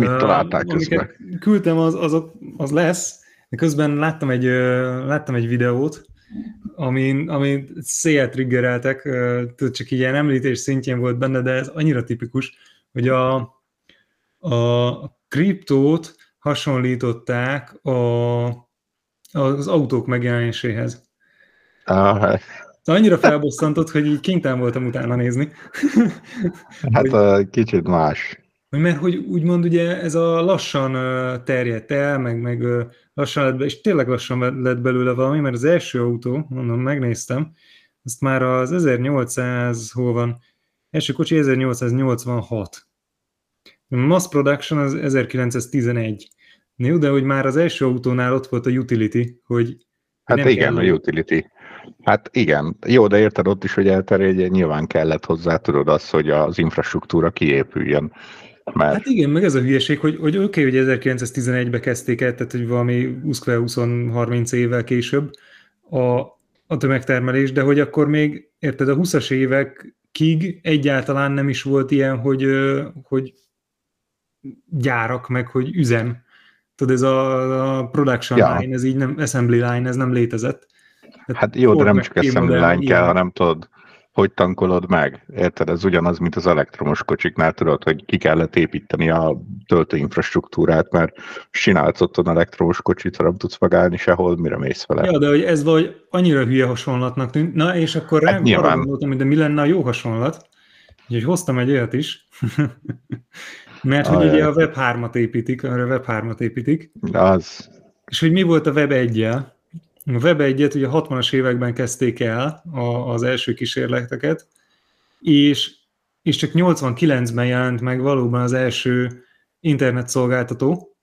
Mit találták közben? Küldtem, az, az, az lesz, de közben láttam egy, láttam egy videót, amin, amin széjjel triggereltek, tudod, csak ilyen említés szintjén volt benne, de ez annyira tipikus, hogy a, a kriptót hasonlították a, az autók megjelenéséhez. Ah. Annyira felbosszantott, hogy így kénytelen voltam utána nézni. hát hogy, kicsit más. Mert hogy úgymond ugye ez a lassan terjedt el, meg, meg lassan lett, és tényleg lassan lett belőle valami, mert az első autó, mondom, megnéztem, azt már az 1800, hol van, első kocsi 1886. A mass production az 1911. Jó, de hogy már az első autónál ott volt a utility, hogy Hát nem igen, kell... a utility. Hát igen, jó, de érted ott is, hogy elterjedjen, nyilván kellett hozzá, tudod azt, hogy az infrastruktúra kiépüljön. Mert... Hát igen, meg ez a hülyeség, hogy, hogy oké, okay, hogy 1911-ben kezdték el, tehát hogy valami 20-30 évvel később a, a tömegtermelés, de hogy akkor még, érted, a 20-as évekig egyáltalán nem is volt ilyen, hogy, hogy gyárak, meg hogy üzem. Tudod, ez a, a production ja. line, ez így nem, assembly line, ez nem létezett. Tehát hát jó, de nem csak assembly line kell, ilyen. hanem tudod, hogy tankolod meg. Érted? Ez ugyanaz, mint az elektromos kocsiknál, tudod, hogy ki kellett építeni a töltőinfrastruktúrát, mert csinálsz otthon elektromos kocsit, ha nem tudsz megállni sehol, mire mész vele. Ja, de hogy ez vagy annyira hülye hasonlatnak tűnt. Na, és akkor hát rá arra gondoltam, hogy de mi lenne a jó hasonlat. Úgyhogy hoztam egy olyat is. mert hogy ugye a Web 3-at építik, arra a Web 3-at építik. Az. És hogy mi volt a Web 1 -jel? Web 1-et ugye a 60-as években kezdték el a, az első kísérleteket, és, és csak 89-ben jelent meg valóban az első internetszolgáltató,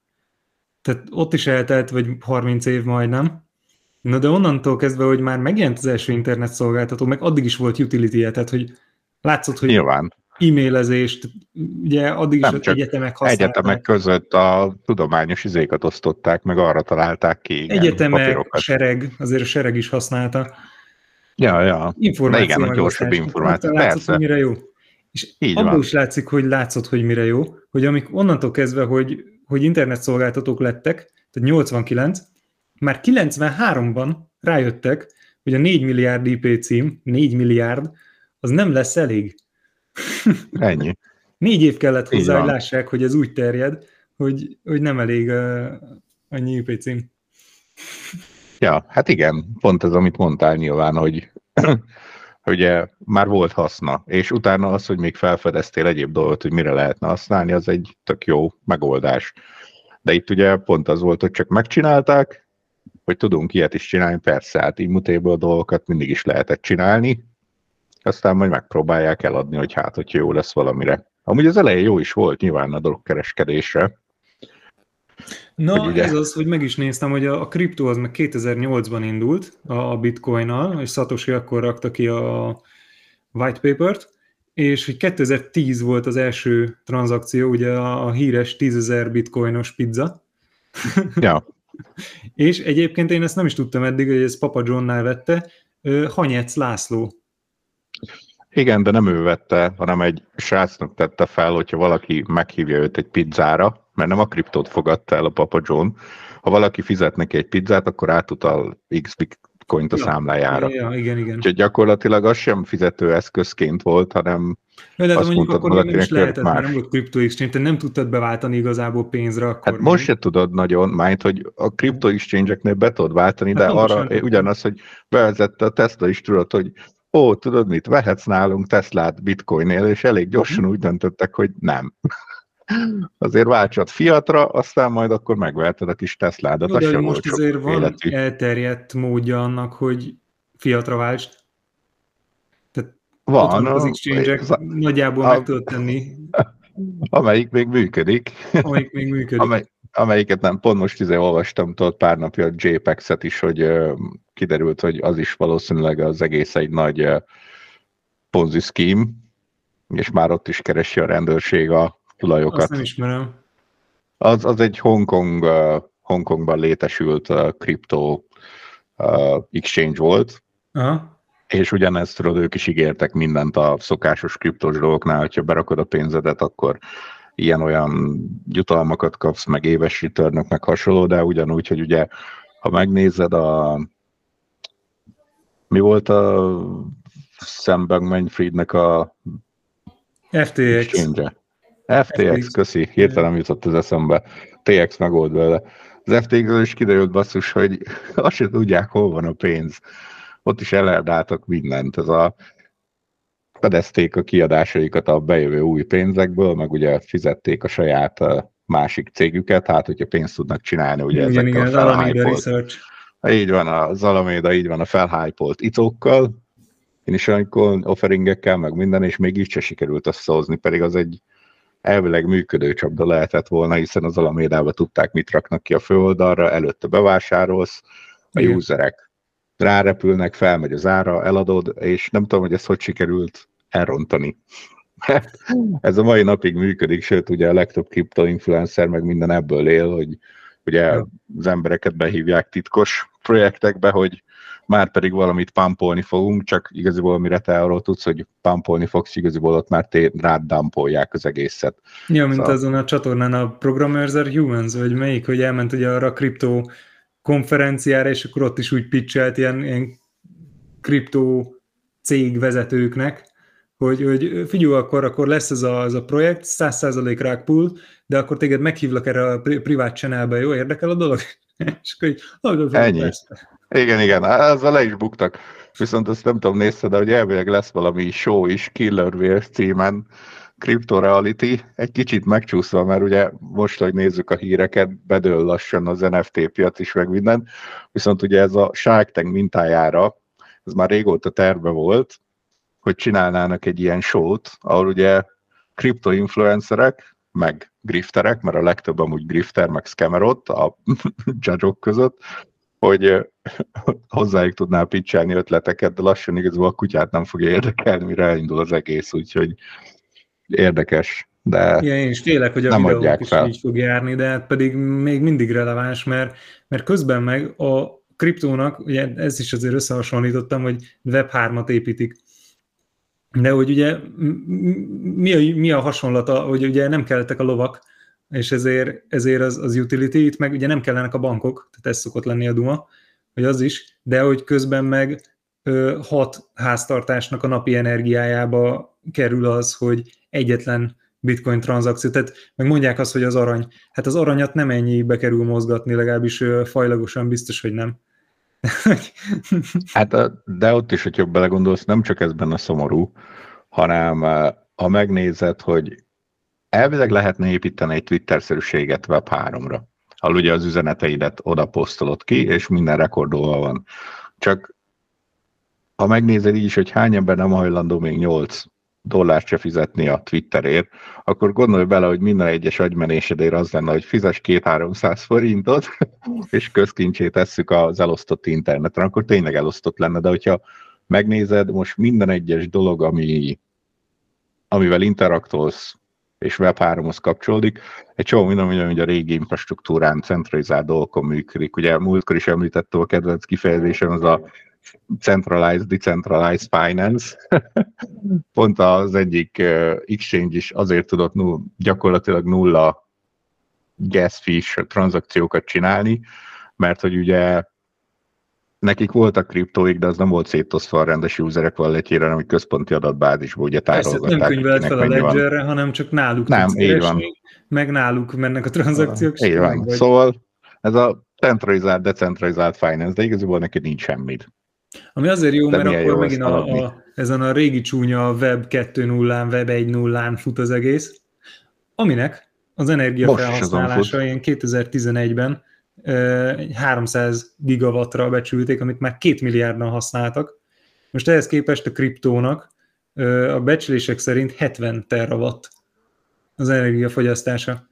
tehát ott is eltelt, vagy 30 év majdnem, Na de onnantól kezdve, hogy már megjelent az első internetszolgáltató, meg addig is volt utility tehát hogy látszott, hogy Nyilván e-mailezést, ugye addig Nem is csak egyetemek használták. Egyetemek között a tudományos izékat osztották, meg arra találták ki. Igen, egyetemek, papírokat. sereg, azért a sereg is használta. Ja, ja. Információ igen, a gyorsabb információ. Látszott, Persze. hogy mire jó. És Így abból van. is látszik, hogy látszott, hogy mire jó, hogy amik onnantól kezdve, hogy, hogy internetszolgáltatók lettek, tehát 89, már 93-ban rájöttek, hogy a 4 milliárd IP cím, 4 milliárd, az nem lesz elég. Ennyi. Négy év kellett hozzá, hogy lássák, hogy ez úgy terjed, hogy, hogy nem elég uh, annyi IP cím. Ja, hát igen, pont ez, amit mondtál nyilván, hogy ugye már volt haszna, és utána az, hogy még felfedeztél egyéb dolgot, hogy mire lehetne használni, az egy tök jó megoldás. De itt ugye pont az volt, hogy csak megcsinálták, hogy tudunk ilyet is csinálni, persze, hát immutable dolgokat mindig is lehetett csinálni, aztán majd megpróbálják eladni, hogy hát, hogy jó lesz valamire. Amúgy az elején jó is volt nyilván a dologkereskedésre. Na, ugye... ez az, hogy meg is néztem, hogy a, a kriptó az meg 2008-ban indult a, a bitcoin-nal, és Satoshi akkor rakta ki a white paper-t, és hogy 2010 volt az első tranzakció, ugye a, a híres 10.000 bitcoinos pizza. Ja. és egyébként én ezt nem is tudtam eddig, hogy ez Papa Johnnál vette, Hanyec László igen, de nem ő vette, hanem egy srácnak tette fel, hogyha valaki meghívja őt egy pizzára, mert nem a kriptót fogadta el a Papa John. Ha valaki fizet neki egy pizzát, akkor átutal X bitcoint a ja, számlájára. Ja, igen, igen. Úgyhogy gyakorlatilag az sem fizetőeszközként volt, hanem ja, de azt mondjuk akkor nem is lehetett, más. mert nem volt kripto exchange, te nem tudtad beváltani igazából pénzre. Akkor hát most se tudod nagyon, majd hogy a kripto exchange-eknél be tudod váltani, hát de arra ugyanaz, hogy bevezette a Tesla is tudod, hogy ó, tudod mit, vehetsz nálunk Teslát bitcoinnél, és elég gyorsan úgy döntöttek, hogy nem. Azért váltsad fiatra, aztán majd akkor megveheted a kis Tesládat. Jó, de most azért van életű. elterjedt módja annak, hogy fiatra váltsd. Tehát van. Az exchange a, nagyjából a, meg tudod tenni. Amelyik még működik. Amelyik még működik. Amely, amelyiket nem, pont most izé olvastam tudod pár napja a JPEX-et is, hogy uh, kiderült, hogy az is valószínűleg az egész egy nagy uh, ponzi scheme, és már ott is keresi a rendőrség a tulajokat. Azt nem ismerem. Az, az egy Hongkong, uh, Hongkongban létesült uh, kripto uh, exchange volt, Aha. és ugyanezt tudod, ők is ígértek mindent a szokásos kriptos dolgoknál, hogyha berakod a pénzedet, akkor ilyen-olyan jutalmakat kapsz, meg éves returnök, meg hasonló, de ugyanúgy, hogy ugye, ha megnézed a mi volt a Sam Bankman-Friednek a FTX. FTX, FTX, köszi, hirtelen jutott az eszembe. TX megold vele. Az ftx is kiderült basszus, hogy azt sem tudják, hol van a pénz. Ott is elerdáltak mindent. Ez a fedezték a kiadásaikat a bejövő új pénzekből, meg ugye fizették a saját másik cégüket, hát hogyha pénzt tudnak csinálni, ugye igen, ezekkel igen, a felhypolt. Így van, a Zalaméda, így van a felhypolt itókkal, amikor offeringekkel, meg minden, és még így se sikerült összehozni, pedig az egy elvileg működő csapda lehetett volna, hiszen az Alamédába tudták, mit raknak ki a főoldalra, előtte bevásárolsz, a Igen. userek rárepülnek, felmegy az ára, eladod, és nem tudom, hogy ezt hogy sikerült elrontani. Ez a mai napig működik, sőt, ugye a legtöbb kriptoinfluencer meg minden ebből él, hogy ugye az embereket behívják titkos projektekbe, hogy már pedig valamit pampolni fogunk, csak igaziból mire te arról tudsz, hogy pampolni fogsz, igaziból ott már té- rád dumpolják az egészet. Ja, mint szóval... azon a csatornán a Programmers are Humans, vagy melyik, hogy elment ugye arra a kriptó konferenciára, és akkor ott is úgy pitchelt ilyen, ilyen kriptó cégvezetőknek, hogy, hogy figyelj, akkor, akkor lesz ez a, ez a projekt, 100% rákpull, de akkor téged meghívlak erre a privát channelbe, jó, érdekel a dolog? és akkor így, Ennyi. Persze. Igen, igen, ezzel le is buktak. Viszont azt nem tudom, nézted, de hogy elvileg lesz valami show is, Killer Whales címen, Crypto egy kicsit megcsúszva, mert ugye most, hogy nézzük a híreket, bedől lassan az NFT piac is, meg minden, viszont ugye ez a Shark Tank mintájára, ez már régóta terve volt, hogy csinálnának egy ilyen show-t, ahol ugye kriptoinfluencerek, meg grifterek, mert a legtöbb amúgy grifter, meg scammer ott a judge között, hogy hozzájuk tudnál pitchelni ötleteket, de lassan igazából a kutyát nem fogja érdekelni, mire elindul az egész, úgyhogy érdekes, de Igen, én is félek, hogy a videók is fel. így fog járni, de hát pedig még mindig releváns, mert, mert közben meg a kriptónak, ugye ez is azért összehasonlítottam, hogy Web3-at építik. De hogy ugye mi a, mi a hasonlata, hogy ugye nem kellettek a lovak, és ezért, ezért az, az utility, itt meg ugye nem kellenek a bankok, tehát ez szokott lenni a duma, hogy az is, de hogy közben meg ö, hat háztartásnak a napi energiájába kerül az, hogy egyetlen bitcoin tranzakció, tehát meg mondják azt, hogy az arany. Hát az aranyat nem ennyi bekerül mozgatni, legalábbis fajlagosan biztos, hogy nem. hát de ott is, hogy jobb belegondolsz, nem csak ez benne szomorú, hanem ha megnézed, hogy elvileg lehetne építeni egy Twitter-szerűséget Web3-ra, ahol ugye az üzeneteidet oda posztolod ki, és minden rekordolva van. Csak ha megnézed így is, hogy hány ember nem hajlandó még 8 dollárt se fizetni a Twitterért, akkor gondolj bele, hogy minden egyes agymenésedért az lenne, hogy fizes 2-300 forintot, és közkincsét tesszük az elosztott interneten, akkor tényleg elosztott lenne, de hogyha megnézed, most minden egyes dolog, ami, amivel interaktolsz, és Web3-hoz kapcsolódik. Egy csomó minden, hogy a régi infrastruktúrán centralizált dolgokon működik. Ugye múltkor is említettem a kedvenc kifejezésem, az a centralized, decentralized finance. Pont az egyik exchange is azért tudott null, gyakorlatilag nulla gas fees tranzakciókat csinálni, mert hogy ugye nekik voltak kriptóik, de az nem volt szétosztva a rendes userek valletjére, hanem egy központi adatbázisból ugye tárolgatták. nem könyvelt fel a ledgerre, hanem csak náluk Nem, így van. Meg náluk mennek a tranzakciók. Így van. Vagy. Szóval ez a centralizált, decentralizált finance, de igazából neki nincs semmit. Ami azért jó, de mert akkor jó megint a, a, ezen a régi csúnya Web 2.0-án, Web 1.0-án fut az egész, aminek az energiafelhasználása ilyen 2011-ben 300 gigawattra becsülték, amit már 2 milliárdan használtak. Most ehhez képest a kriptónak a becslések szerint 70 terawatt az energiafogyasztása.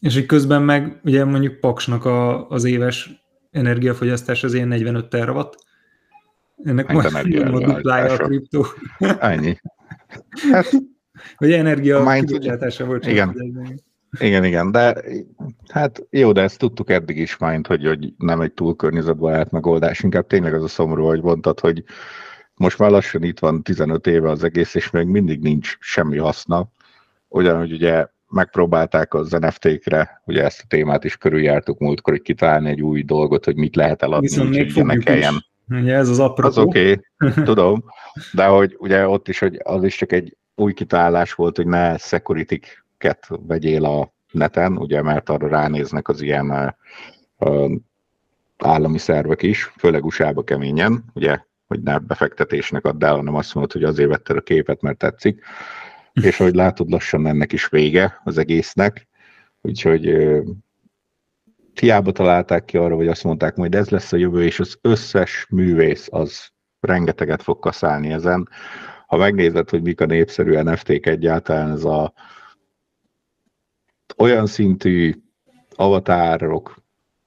És így közben meg ugye mondjuk Paksnak a, az éves energiafogyasztás az ilyen 45 terawatt. Ennek most a duplája a kriptó. Ennyi. Hát, Vagy energia kibocsátása volt. Igen. Igen, igen, de hát jó, de ezt tudtuk eddig is mind, hogy, hogy nem egy túl környezetbarát megoldás, inkább tényleg az a szomorú, hogy mondtad, hogy most már lassan itt van 15 éve az egész, és még mindig nincs semmi haszna. Ugyanúgy ugye megpróbálták az NFT-kre, ugye ezt a témát is körüljártuk múltkor, hogy kitalálni egy új dolgot, hogy mit lehet eladni, Viszont még hogy ne kelljen. Is. Ugye ez az apropó. Az oké, okay, tudom, de hogy ugye ott is, hogy az is csak egy új kitalálás volt, hogy ne security-ket vegyél a neten, ugye, mert arra ránéznek az ilyen uh, állami szervek is, főleg usa keményen, ugye, hogy ne befektetésnek add el, hanem azt mondod, hogy azért vetted a képet, mert tetszik, és ahogy látod, lassan ennek is vége az egésznek, úgyhogy uh, hiába találták ki arra, hogy azt mondták, hogy ez lesz a jövő, és az összes művész az rengeteget fog kaszálni ezen. Ha megnézed, hogy mik a népszerű NFT-k egyáltalán, ez a olyan szintű avatárok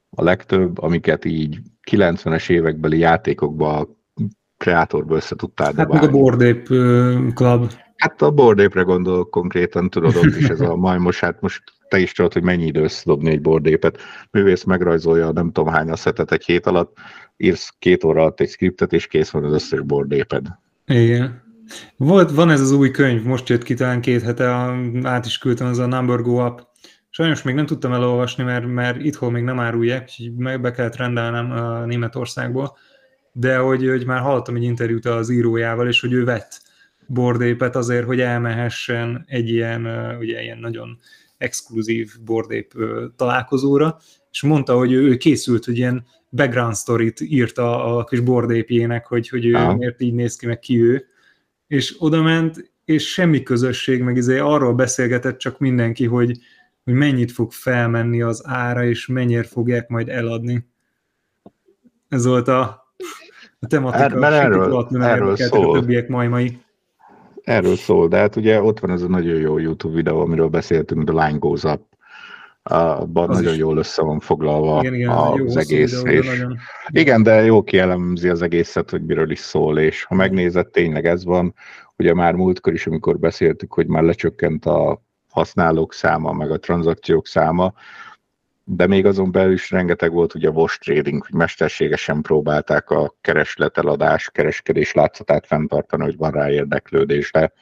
a legtöbb, amiket így 90-es évekbeli játékokban a kreátorból össze tudtál Hát meg a Board Ape Club. Hát a Board Ape-re gondolok konkrétan, tudod, ott is ez a majmos, hát most te is tudod, hogy mennyi idő összedobni egy Board Ape-et. Művész megrajzolja nem tudom hány asszetet egy hét alatt, írsz két óra alatt egy skriptet, és kész van az összes Board Ape-ed. Igen. Volt, van ez az új könyv, most jött ki talán két hete, át is küldtem, az a Number Go Up. Sajnos még nem tudtam elolvasni, mert, mert itthon még nem árulják, úgyhogy meg be kellett rendelnem a Németországból, de hogy, hogy már hallottam egy interjút az írójával, és hogy ő vett bordépet azért, hogy elmehessen egy ilyen, ugye ilyen nagyon exkluzív bordép találkozóra, és mondta, hogy ő készült, hogy ilyen background story-t írta a kis bordépjének, hogy, hogy ő ah. miért így néz ki, meg ki ő, és oda ment, és semmi közösség, meg izé arról beszélgetett csak mindenki, hogy, hogy mennyit fog felmenni az ára, és mennyire fogják majd eladni. Ez volt a, a tematika. Hát, mert erről, erről szól. A többiek majmai. Erről szól, de hát ugye ott van ez a nagyon jó YouTube videó, amiről beszéltünk, The Line Goes Up. Abban az nagyon is. jól össze van foglalva igen, igen, az egész. Videó, és nagyon... Igen, de jó kielemzi az egészet, hogy miről is szól, és ha megnézed, tényleg ez van. Ugye már múltkor is, amikor beszéltük, hogy már lecsökkent a használók száma, meg a tranzakciók száma, de még azon belül is rengeteg volt ugye a wash trading, hogy mesterségesen próbálták a keresleteladás, kereskedés látszatát fenntartani, hogy van rá érdeklődés, de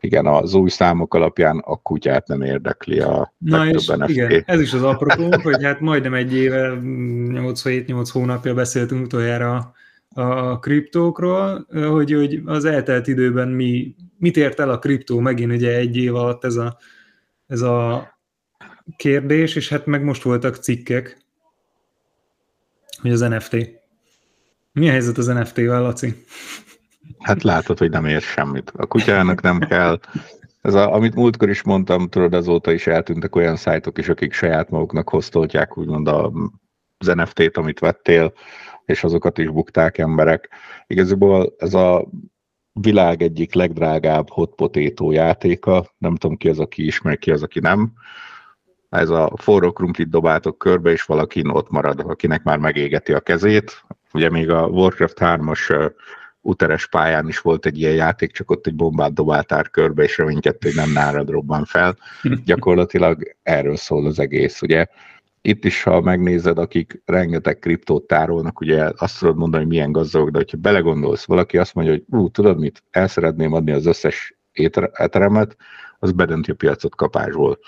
igen, az új számok alapján a kutyát nem érdekli a Na és NFT. igen, ez is az apropó, hogy hát majdnem egy éve, 87-8 hónapja beszéltünk utoljára a kriptókról, hogy, hogy az eltelt időben mi, mit ért el a kriptó megint ugye egy év alatt ez a, ez a kérdés, és hát meg most voltak cikkek, hogy az NFT. Mi a helyzet az NFT-vel, Laci? Hát látod, hogy nem ér semmit. A kutyának nem kell. Ez a, amit múltkor is mondtam, tudod, azóta is eltűntek olyan szájtok is, akik saját maguknak hoztoltják úgymond a, az NFT-t, amit vettél, és azokat is bukták emberek. Igazából ez a világ egyik legdrágább hot játéka, nem tudom ki az, aki ismer, ki az, aki nem. Ez a forró krumplit dobáltok körbe, és valaki ott marad, akinek már megégeti a kezét. Ugye még a Warcraft 3-as uteres pályán is volt egy ilyen játék, csak ott egy bombát dobáltál körbe, és reménykedte, hogy nem nárad robban fel. Gyakorlatilag erről szól az egész. Ugye itt is, ha megnézed, akik rengeteg kriptót tárolnak, ugye azt tudod mondani, hogy milyen gazdagok, de hogyha belegondolsz, valaki azt mondja, hogy ú, tudod mit, el szeretném adni az összes éteremet, az bedönti a piacot kapásból.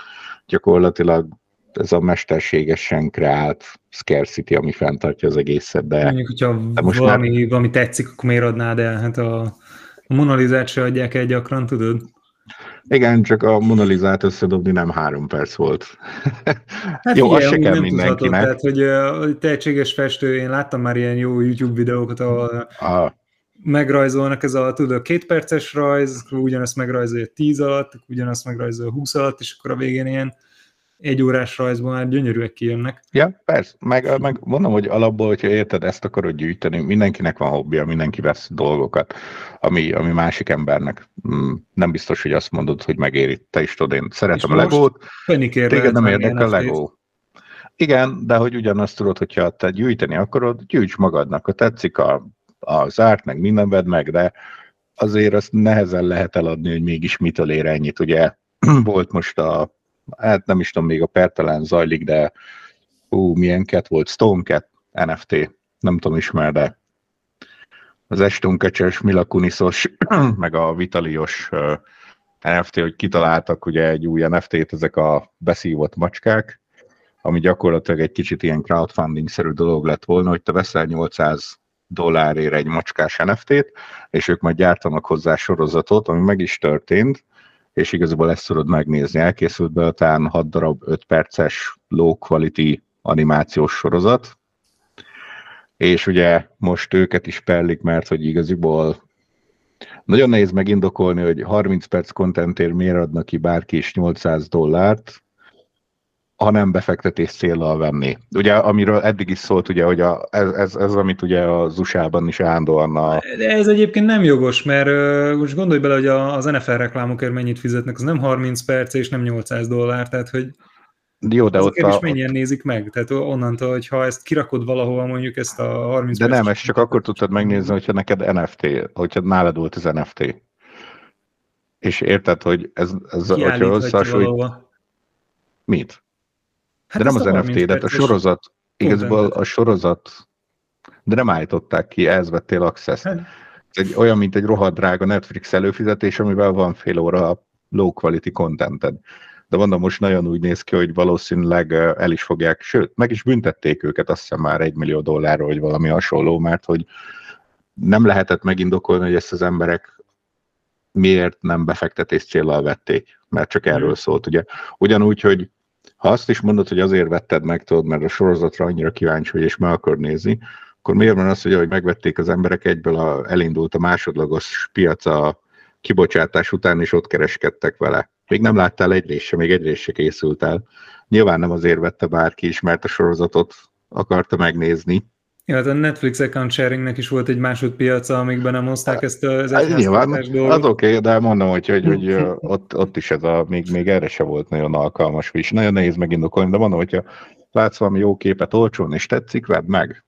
Gyakorlatilag ez a mesterségesen kreált scarcity, ami fenntartja az egészet, de... Mondjuk, hogyha de most valami, már... valami tetszik, akkor miért adnád el? Hát a, a monalizát se adják el gyakran, tudod? Igen, csak a monalizát összedobni nem három perc volt. Hát jó, az se kell mindenkinek. Tehát, hogy a tehetséges festő, én láttam már ilyen jó YouTube videókat, ahol ah. Megrajzolnak ez a, tudod, két perces rajz, ugyanazt megrajzolja tíz alatt, ugyanazt megrajzolja húsz alatt, és akkor a végén ilyen egy órás rajzban már gyönyörűek kijönnek. Ja, persze. Meg, meg mondom, hogy alapból, hogyha érted, ezt akarod gyűjteni, mindenkinek van hobbija, mindenki vesz dolgokat, ami, ami másik embernek mm, nem biztos, hogy azt mondod, hogy megéri. Te is tudod, én szeretem a legót, téged nem érdekel a legó. Igen, de hogy ugyanazt tudod, hogyha te gyűjteni akarod, gyűjts magadnak, ha tetszik a, a zárt, meg minden vedd meg, de azért azt nehezen lehet eladni, hogy mégis mitől ér ennyit. Ugye volt most a hát nem is tudom, még a pertelen zajlik, de ú, milyen cat volt, Stone Cat NFT, nem tudom ismer, de az Eston Kecses, Mila Kuniszos, meg a Vitalios NFT, hogy kitaláltak ugye egy új NFT-t, ezek a beszívott macskák, ami gyakorlatilag egy kicsit ilyen crowdfunding-szerű dolog lett volna, hogy te veszel 800 dollárért egy macskás NFT-t, és ők majd gyártanak hozzá sorozatot, ami meg is történt, és igazából ezt tudod megnézni. Elkészült be talán 6 darab 5 perces low quality animációs sorozat, és ugye most őket is perlik, mert hogy igaziból nagyon nehéz megindokolni, hogy 30 perc kontentért miért adnak ki bárki is 800 dollárt, ha nem befektetés célral venni. Ugye, amiről eddig is szólt, ugye, hogy a, ez, ez, ez, amit ugye az USA-ban is állandóan a... De ez egyébként nem jogos, mert uh, most gondolj bele, hogy a, az NFL reklámokért mennyit fizetnek, az nem 30 perc és nem 800 dollár, tehát hogy jó, de ott a... mennyien nézik meg? Tehát onnantól, hogy ha ezt kirakod valahova, mondjuk ezt a 30 De nem, ezt csak akkor tudtad megnézni, hogyha neked NFT, hogyha nálad volt az NFT. És érted, hogy ez, ez hogyha összehasonlít... Mit? Hát de nem az NFT, de a sorozat, igazából a sorozat, de nem állították ki, ehhez vettél access hát. Ez egy, olyan, mint egy rohadt drága Netflix előfizetés, amivel van fél óra low quality contented de mondom, most nagyon úgy néz ki, hogy valószínűleg el is fogják, sőt, meg is büntették őket, azt hiszem már egy millió dollárról, vagy valami hasonló, mert hogy nem lehetett megindokolni, hogy ezt az emberek miért nem befektetés célral vették, mert csak erről mm. szólt, ugye. Ugyanúgy, hogy ha azt is mondod, hogy azért vetted meg, tudod, mert a sorozatra annyira kíváncsi vagy, és meg akar nézni, akkor miért van az, hogy ahogy megvették az emberek, egyből a, elindult a másodlagos piac a kibocsátás után, és ott kereskedtek vele. Még nem láttál egy része, még egy része készült el. Nyilván nem azért vette bárki is, mert a sorozatot akarta megnézni. Ja, hát a Netflix account sharingnek is volt egy másodpiaca, amikben nem hozták ezt az hát, Nyilván, az oké, okay, de mondom, hogy, hogy, hogy ott, ott, is ez a, még, még erre se volt nagyon alkalmas, és nagyon nehéz megindokolni, de mondom, hogyha látsz valami jó képet olcsón, és tetszik, vedd meg.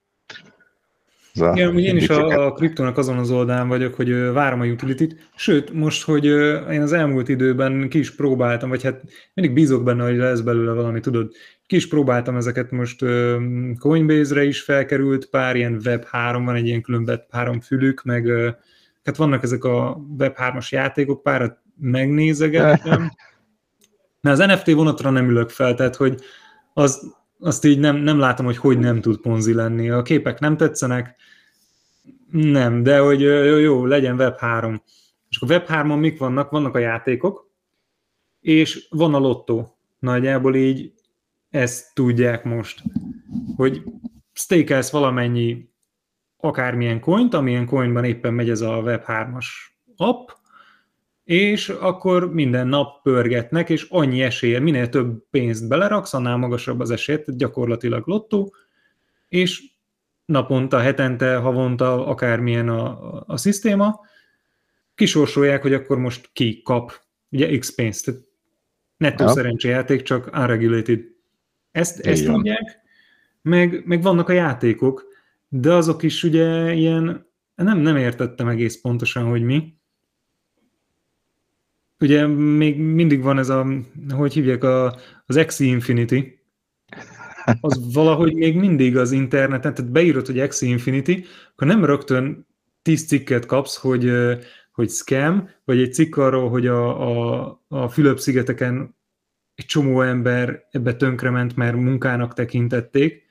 Igen, én is a, a kriptónak azon az oldalán vagyok, hogy várom a utility-t, sőt, most, hogy én az elmúlt időben ki is próbáltam, vagy hát mindig bízok benne, hogy lesz belőle valami, tudod, ki is próbáltam ezeket most Coinbase-re is felkerült, pár ilyen Web3, van egy ilyen külön Web3 fülük, meg hát vannak ezek a Web3-as játékok, párat megnézegettem, mert az NFT vonatra nem ülök fel, tehát hogy az, azt így nem, nem látom, hogy hogy nem tud ponzi lenni. A képek nem tetszenek, nem, de hogy jó, jó legyen Web3. És a Web3-on mik vannak? Vannak a játékok, és van a lottó. Nagyjából így ezt tudják most, hogy stakelsz valamennyi akármilyen coint, amilyen coinban éppen megy ez a Web3-as app, és akkor minden nap pörgetnek, és annyi esélye, minél több pénzt beleraksz, annál magasabb az esély, tehát gyakorlatilag lottó, és naponta, hetente, havonta, akármilyen a, a, a szisztéma, kisorsolják, hogy akkor most ki kap ugye X pénzt. Nettó ja. szerencséjáték, csak unregulated. Ezt, ezt mondják, meg, meg vannak a játékok, de azok is ugye ilyen, nem, nem értettem egész pontosan, hogy mi, ugye még mindig van ez a, hogy hívják, a, az Axie Infinity, az valahogy még mindig az interneten, tehát beírod, hogy Axie Infinity, akkor nem rögtön tíz cikket kapsz, hogy, hogy scam, vagy egy cikk arról, hogy a, a, a Fülöp-szigeteken egy csomó ember ebbe tönkrement, mert munkának tekintették,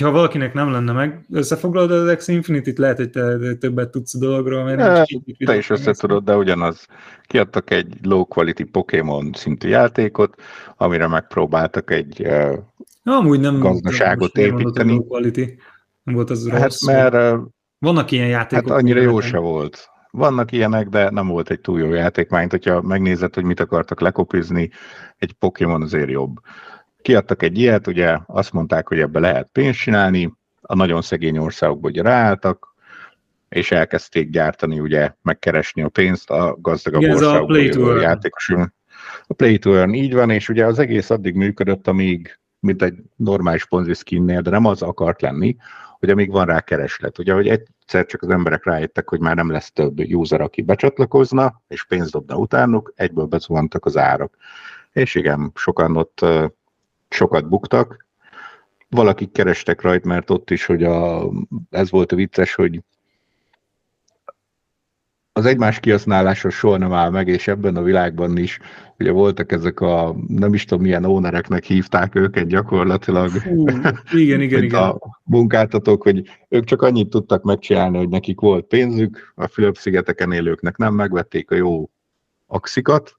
ha valakinek nem lenne meg, összefoglalod az X Infinity-t, lehet, hogy te többet tudsz a dologról, mert e, Te is össze tudod, de ugyanaz. Kiadtak egy low quality Pokémon szintű játékot, amire megpróbáltak egy uh, Amúgy nem gazdaságot nem építeni. Low quality. Nem volt az hát, rossz. mert, Vannak ilyen játékok. Hát annyira jó se volt. Vannak ilyenek, de nem volt egy túl jó játék, mert hogyha megnézed, hogy mit akartak lekopizni, egy Pokémon azért jobb. Kiadtak egy ilyet, ugye azt mondták, hogy ebbe lehet pénzt csinálni, a nagyon szegény országokból ugye ráálltak, és elkezdték gyártani, ugye megkeresni a pénzt a gazdagabb Igen, játékos. A Play to Earn így van, és ugye az egész addig működött, amíg, mint egy normális Ponzi skinnél, de nem az akart lenni, hogy amíg van rá kereslet. Ugye, hogy egyszer csak az emberek rájöttek, hogy már nem lesz több user, aki becsatlakozna, és pénzt dobna utánuk, egyből bezuhantak az árak. És igen, sokan ott sokat buktak. Valakik kerestek rajt, mert ott is, hogy a, ez volt a vicces, hogy az egymás kihasználása soha nem áll meg, és ebben a világban is ugye voltak ezek a, nem is tudom milyen ónereknek hívták őket gyakorlatilag. Hú, igen, igen, igen. A munkáltatók, hogy ők csak annyit tudtak megcsinálni, hogy nekik volt pénzük, a Fülöp-szigeteken élőknek nem megvették a jó axikat,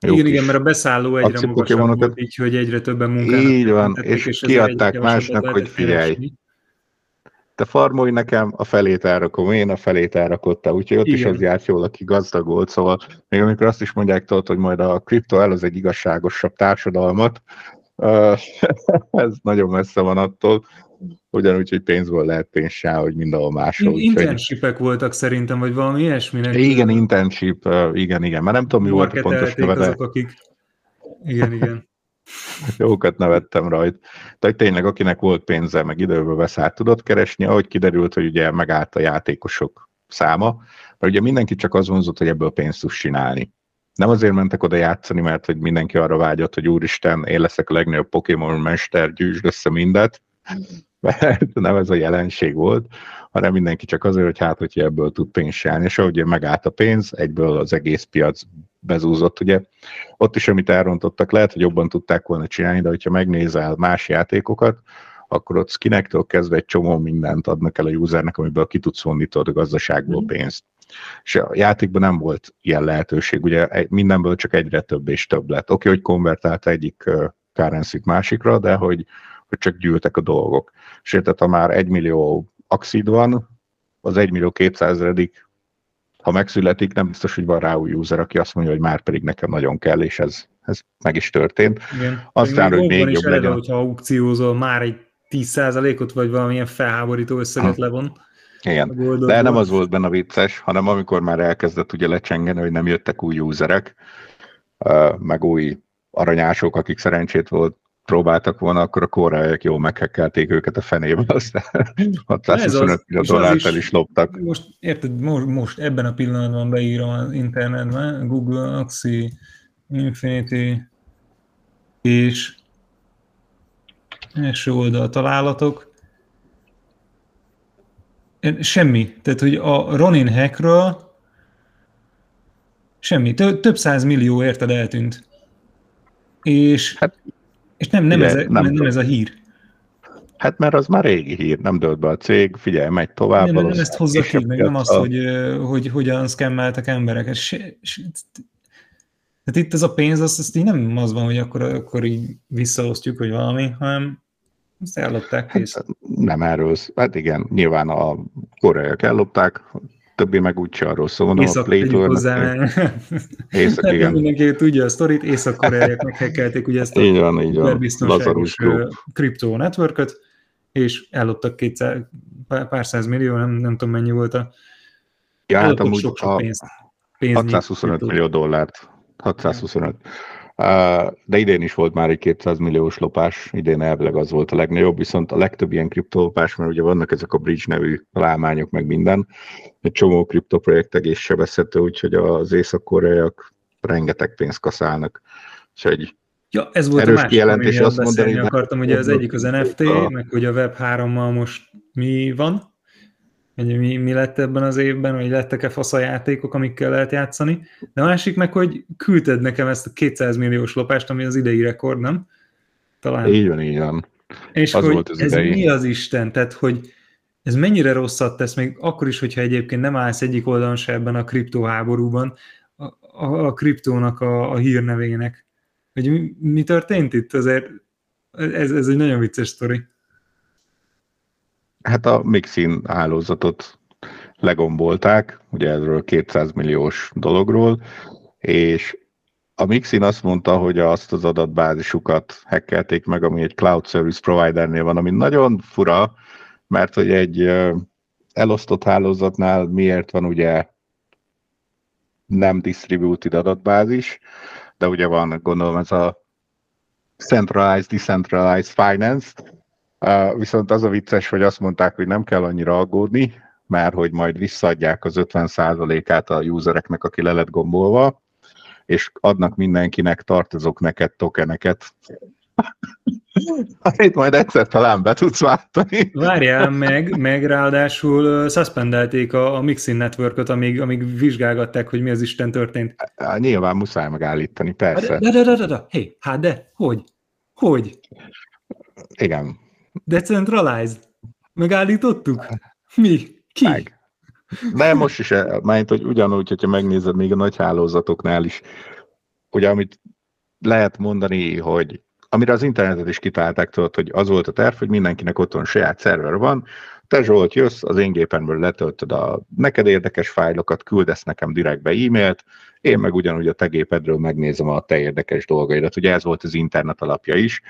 jó igen, igen, mert a beszálló egyre magasabb volt, így, hogy egyre többen munkának. Így van, és, és kiadták másnak, hogy figyelj, keresni te farmolj nekem, a felét elrakom én, a felét elrakotta, úgyhogy ott Igen. is az járt jól, aki gazdag volt, szóval még amikor azt is mondják tudod, hogy majd a kripto el az egy igazságosabb társadalmat, ez nagyon messze van attól, ugyanúgy, hogy pénzből lehet pénz se, hogy mindenhol máshol. Internshipek voltak szerintem, vagy valami ilyesminek. Igen, internship, igen, igen, mert nem tudom, mi volt a pontos neve, azok, akik... Igen, igen. Jókat nevettem rajta. Tehát tényleg, akinek volt pénze, meg időből beszállt, tudott keresni, ahogy kiderült, hogy ugye megállt a játékosok száma, mert ugye mindenki csak az vonzott, hogy ebből pénzt tud csinálni. Nem azért mentek oda játszani, mert hogy mindenki arra vágyott, hogy úristen, én leszek a legnagyobb Pokémon mester, gyűjtsd össze mindet, mert nem ez a jelenség volt, hanem mindenki csak azért, hogy hát, hogy ebből tud pénzt csinálni, és ahogy megállt a pénz, egyből az egész piac bezúzott, ugye. Ott is, amit elrontottak, lehet, hogy jobban tudták volna csinálni, de hogyha megnézel más játékokat, akkor ott skinektől kezdve egy csomó mindent adnak el a usernek, amiből ki tudsz vonni a gazdaságból mm. pénzt. És a játékban nem volt ilyen lehetőség, ugye mindenből csak egyre több és több lett. Oké, okay, hogy konvertált egyik currency másikra, de hogy, hogy csak gyűltek a dolgok. Érted, ha már egy millió axid van, az 1 millió 200 ha megszületik, nem biztos, hogy van rá új user, aki azt mondja, hogy már pedig nekem nagyon kell, és ez, ez meg is történt. Igen. Aztán, hogy még jobb legyen. hogyha aukciózol, már egy 10%-ot, vagy valamilyen felháborító összeget ha. levon. Igen, de nem az volt benne a vicces, hanem amikor már elkezdett ugye lecsengeni, hogy nem jöttek új userek, meg új aranyások, akik szerencsét volt, próbáltak volna, akkor a koreaiak jól meghekkelték őket a fenébe, aztán 625 millió dollárt el is loptak. Most, érted, most, most ebben a pillanatban beírom az internetben, Google Axi Infinity, és első oldal találatok. Semmi. Tehát, hogy a Ronin hackről semmi. Több száz millió érted eltűnt. És hát és nem, nem, Ugye, ez, a, nem, nem ez a hír. Hát mert az már régi hír, nem dölt be a cég, figyelj, megy tovább. Nem, nem ezt hozza ki, meg nem az, a... hogy, hogy hogyan szkemmeltek embereket. Se, se, tehát itt ez a pénz, azt, azt így nem az van, hogy akkor, akkor így visszaosztjuk, hogy valami, hanem azt ellopták. Hát, nem erről, hát igen, nyilván a koreaiak ellopták, többi meg úgyse arról szól. Mondom, Észak, a Playtoy hozzá, Észak, igen. Mindenki tudja a sztorit, észak-koreaiak meghekkelték ugye ezt a így van, így van. Lazarus kriptó networköt, és elloptak kétszer, pár száz millió, nem, nem tudom mennyi volt a... Ja, hát amúgy sok, sok pénzt, pénzt 625 millió dollárt. 625. De idén is volt már egy 200 milliós lopás, idén elvileg az volt a legnagyobb, viszont a legtöbb ilyen kriptolopás, mert ugye vannak ezek a bridge nevű találmányok, meg minden, egy csomó kriptoprojekt egész sebezhető, úgyhogy az észak-koreaiak rengeteg pénzt kaszálnak. És egy Ja, ez volt erős a másik, kijelentés azt mondani, akartam, ugye az egyik az NFT, a... meg hogy a Web3-mal most mi van, hogy mi, mi lett ebben az évben, hogy lettek-e faszajátékok, amikkel lehet játszani. De a másik meg, hogy küldted nekem ezt a 200 milliós lopást, ami az idei rekord, nem? Talán. Így van, így van. És az hogy volt az ez idei. mi az Isten? Tehát, hogy ez mennyire rosszat tesz, még akkor is, hogyha egyébként nem állsz egyik oldalon se ebben a kriptoháborúban, a, a, a kriptónak a, a hírnevének. Hogy mi, mi történt itt? Azért ez, ez egy nagyon vicces sztori. Hát a Mixin hálózatot legombolták, ugye erről 200 milliós dologról, és a Mixin azt mondta, hogy azt az adatbázisukat hackelték meg, ami egy cloud service providernél van, ami nagyon fura, mert hogy egy elosztott hálózatnál miért van ugye nem distributed adatbázis, de ugye van, gondolom ez a centralized, decentralized finance, Uh, viszont az a vicces, hogy azt mondták, hogy nem kell annyira aggódni, mert hogy majd visszaadják az 50%-át a usereknek, aki le lett gombolva, és adnak mindenkinek, tartozok neked tokeneket, Amit majd egyszer talán be tudsz váltani. Várjál meg, meg ráadásul suspendelték a, a Mixing Network-ot, amíg, amíg vizsgálgatták, hogy mi az Isten történt. Há, nyilván muszáj megállítani, persze. De, de, de, de, de. Hé, hát de, hogy? Hogy? Igen. Decentralized. Megállítottuk? Mi? Ki? Meg. De most is, mert hogy ugyanúgy, hogyha megnézed még a nagy hálózatoknál is, ugye amit lehet mondani, hogy amire az internetet is kitálták, tudod, hogy az volt a terv, hogy mindenkinek otthon saját szerver van, te Zsolt jössz, az én gépemről letöltöd a neked érdekes fájlokat, küldesz nekem direktbe e-mailt, én meg ugyanúgy a te gépedről megnézem a te érdekes dolgaidat. Ugye ez volt az internet alapja is,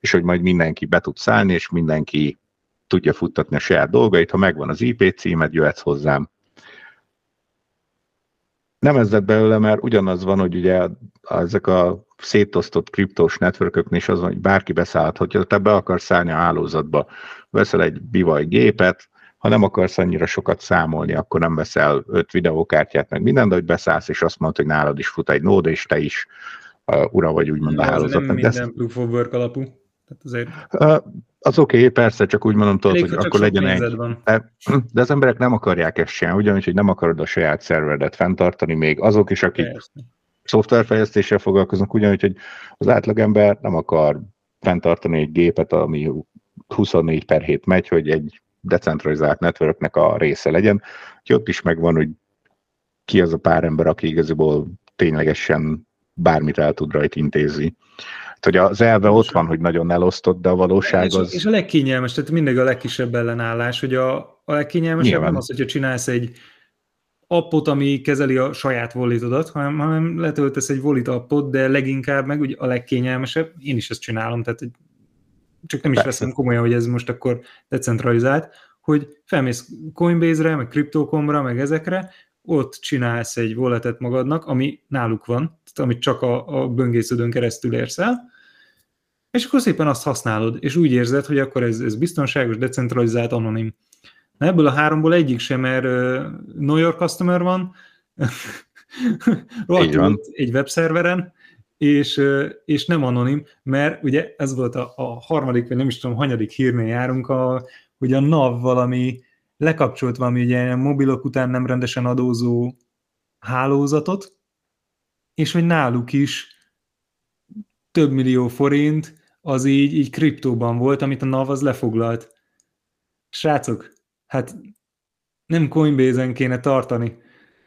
és hogy majd mindenki be tud szállni, és mindenki tudja futtatni a saját dolgait, ha megvan az IP címed, jöhetsz hozzám. Nem ez lett belőle, mert ugyanaz van, hogy ugye ezek a szétosztott kriptós networköknél is az van, hogy bárki beszállhat, hogyha te be akarsz szállni a hálózatba, veszel egy bivaj gépet, ha nem akarsz annyira sokat számolni, akkor nem veszel öt videókártyát, meg minden, de hogy beszállsz, és azt mondod, hogy nálad is fut egy nód, és te is uh, ura vagy úgymond a hálózatnak. Nem minden proof of work alapú. Tehát azért... Az oké, okay, persze, csak úgy mondom, tudod, hogy akkor legyen egy. De, az emberek nem akarják ezt sem, ugyanúgy, hogy nem akarod a saját szerveredet fenntartani, még azok is, akik persze. szoftverfejlesztéssel foglalkoznak, ugyanúgy, hogy az átlagember nem akar fenntartani egy gépet, ami 24 per 7 megy, hogy egy decentralizált networknek a része legyen. Úgyhogy ott is megvan, hogy ki az a pár ember, aki igazából ténylegesen bármit el tud rajta intézni hogy az elve ott van, hogy nagyon elosztott, de a valóság az... És a legkényelmes, tehát mindig a legkisebb ellenállás, hogy a, a legkényelmesebb nem az, hogyha csinálsz egy appot, ami kezeli a saját volitodat, hanem, hanem letöltesz egy volit appot, de leginkább meg ugye a legkényelmesebb, én is ezt csinálom, tehát csak nem is Persze. veszem komolyan, hogy ez most akkor decentralizált, hogy felmész Coinbase-re, meg Crypto.com-ra, meg ezekre, ott csinálsz egy walletet magadnak, ami náluk van, tehát amit csak a, a böngésződön keresztül érsz el, és akkor szépen azt használod, és úgy érzed, hogy akkor ez, ez biztonságos, decentralizált, anonim. Na ebből a háromból egyik sem, mert uh, New York customer van, van. egy webszerveren, és, és nem anonim, mert ugye ez volt a, a harmadik, vagy nem is tudom, hanyadik hírnél járunk, a, hogy a NAV valami lekapcsolt valami ugye mobilok után nem rendesen adózó hálózatot, és hogy náluk is több millió forint az így, így kriptóban volt, amit a NAV az lefoglalt. Srácok, hát nem Coinbase-en kéne tartani.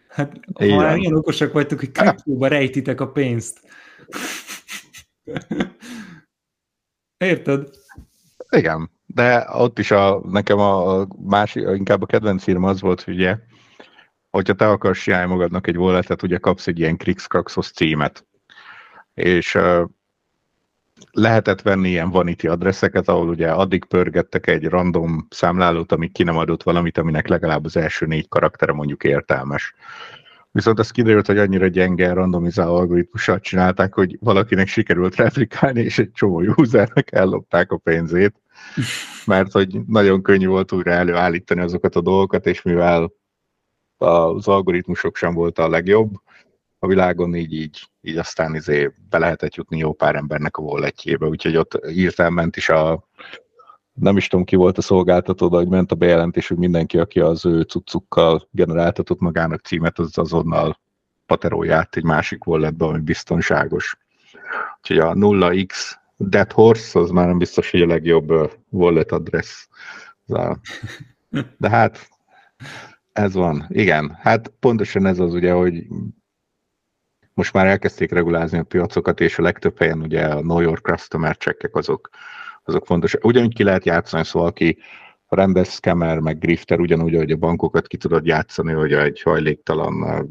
Hát Igen. ha ilyen okosak vagytok, hogy kriptóba rejtitek a pénzt. Érted? Igen, de ott is a, nekem a másik, inkább a kedvenc írma az volt, hogy ugye, hogyha te akarsz csinálni magadnak egy walletet, ugye kapsz egy ilyen Krixkraxos címet. És uh, lehetett venni ilyen vanity adresszeket, ahol ugye addig pörgettek egy random számlálót, ami ki nem adott valamit, aminek legalább az első négy karaktere mondjuk értelmes. Viszont az kiderült, hogy annyira gyenge randomizáló algoritmussal csinálták, hogy valakinek sikerült replikálni, és egy csomó usernek ellopták a pénzét, mert hogy nagyon könnyű volt újra előállítani azokat a dolgokat, és mivel az algoritmusok sem volt a legjobb, a világon így, így, így aztán izé be lehetett jutni jó pár embernek a walletjébe, úgyhogy ott hirtelen ment is a nem is tudom ki volt a szolgáltató, de hogy ment a bejelentés, hogy mindenki, aki az ő cuccukkal generáltatott magának címet, az azonnal paterolját egy másik walletbe, ami biztonságos. Úgyhogy a 0x Dead Horse, az már nem biztos, hogy a legjobb wallet address. De hát ez van. Igen, hát pontosan ez az ugye, hogy most már elkezdték regulázni a piacokat, és a legtöbb helyen ugye a New York customer checkek azok, azok fontos. Ugyanúgy ki lehet játszani, szóval aki a rendes scammer, meg grifter, ugyanúgy, hogy a bankokat ki tudod játszani, hogy egy hajléktalan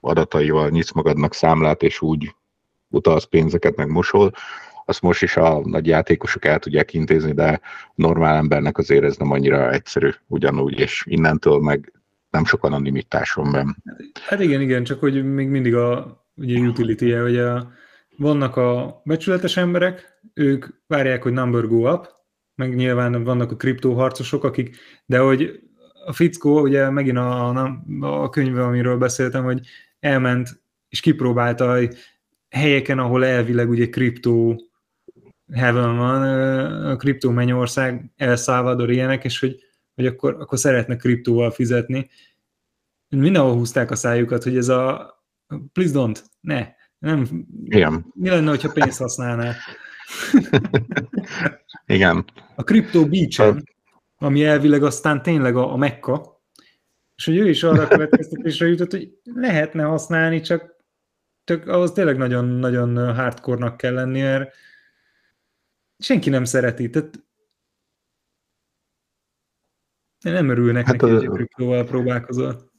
adataival nyitsz magadnak számlát, és úgy utalsz pénzeket, meg mosol, azt most is a nagy játékosok el tudják intézni, de normál embernek azért ez nem annyira egyszerű ugyanúgy, és innentől meg nem sok anonimitáson van. Hát igen, igen, csak hogy még mindig a ugye utility -e, hogy a, vannak a becsületes emberek, ők várják, hogy number go up, meg nyilván vannak a kriptóharcosok, akik, de hogy a fickó, ugye megint a, a, a könyve, amiről beszéltem, hogy elment és kipróbálta helyeken, ahol elvileg ugye kriptó heaven van, a kriptó mennyország, El Salvador ilyenek, és hogy, hogy akkor, akkor szeretnek kriptóval fizetni. Mindenhol húzták a szájukat, hogy ez a please don't, ne, nem. Igen. Mi lenne, hogyha pénzt használnál? Igen. A Crypto beach ami elvileg aztán tényleg a, a mekka, és hogy ő is arra következtetésre jutott, hogy lehetne használni, csak, csak ahhoz tényleg nagyon-nagyon hardcore-nak kell lenni, mert senki nem szereti. Tehát nem örülnek hát neki, a, hogy kriptóval próbálkozol.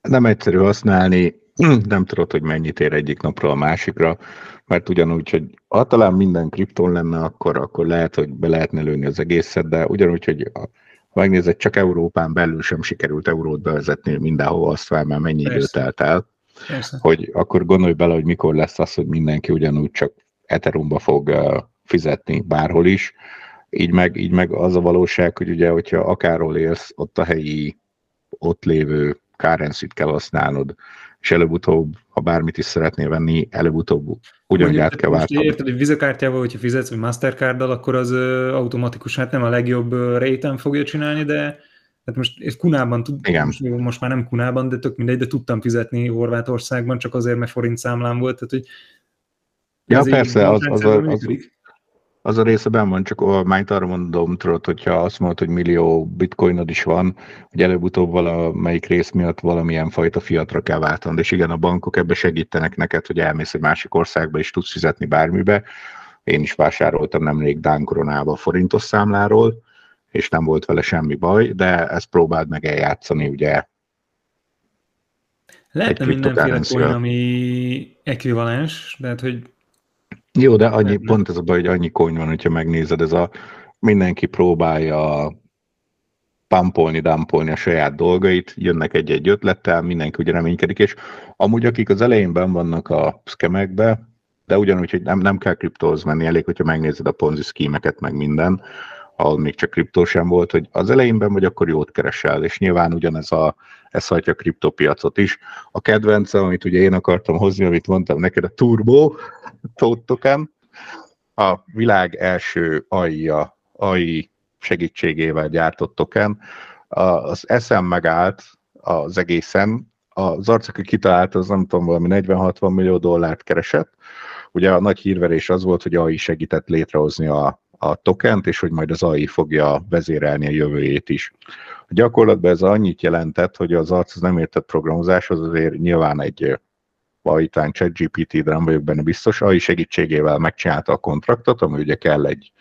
Nem egyszerű használni, nem tudod, hogy mennyit ér egyik napról a másikra, mert ugyanúgy, hogy ha talán minden kriptón lenne, akkor, akkor lehet, hogy be lehetne lőni az egészet, de ugyanúgy, hogy a, ha megnézed, csak Európán belül sem sikerült eurót bevezetni mindenhol azt fel, mert mennyi idő telt el, Persze. hogy akkor gondolj bele, hogy mikor lesz az, hogy mindenki ugyanúgy csak Ethereumba fog fizetni bárhol is, így meg, így meg az a valóság, hogy ugye, hogyha akárhol élsz, ott a helyi, ott lévő currency kell használnod, és előbb-utóbb, ha bármit is szeretnél venni, előbb-utóbb ugyanúgy át kell váltani. Érted, hogy vizekártyával, hogyha fizetsz, vagy Mastercarddal, akkor az automatikusan hát nem a legjobb réten fogja csinálni, de hát most ez Kunában, tud, Igen. Most, most már nem Kunában, de tök mindegy, de tudtam fizetni Horvátországban, csak azért, mert forint számlám volt, tehát hogy Ja, persze, az, az, az, az, az a része ben van, csak a mányt arra mondom, tudod, hogyha azt mondod, hogy millió bitcoinod is van, hogy előbb-utóbb valamelyik rész miatt valamilyen fajta fiatra kell váltanod. És igen, a bankok ebbe segítenek neked, hogy elmész egy másik országba, és tudsz fizetni bármibe. Én is vásároltam nemrég Dán koronába forintos számláról, és nem volt vele semmi baj, de ezt próbáld meg eljátszani, ugye Lehetne mindenféle coin, ami ekvivalens, tehát hogy jó, de annyi, pont ez a baj, hogy annyi kony van, hogyha megnézed, ez a mindenki próbálja pampolni, dampolni a saját dolgait, jönnek egy-egy ötlettel, mindenki ugye reménykedik, és amúgy akik az elején ben vannak a szkemekbe, de ugyanúgy, hogy nem, nem kell kriptóhoz menni, elég, hogyha megnézed a ponzi szkímeket, meg minden, ahol még csak kriptó sem volt, hogy az elejénben vagy akkor jót keresel, és nyilván ugyanez a, ez hagyja a kriptopiacot is. A kedvencem, amit ugye én akartam hozni, amit mondtam neked, a Turbo token, a világ első AI-ja, AI segítségével gyártott token, az eszem megállt az egészen, az arc, aki kitalálta, az nem tudom, valami 40-60 millió dollárt keresett. Ugye a nagy hírverés az volt, hogy AI segített létrehozni a, a tokent, és hogy majd az AI fogja vezérelni a jövőjét is. A gyakorlatban ez annyit jelentett, hogy az arc az nem értett programozáshoz, azért nyilván egy Python, ChatGPT, de nem vagyok benne biztos, AI segítségével megcsinálta a kontraktot, ami ugye kell egy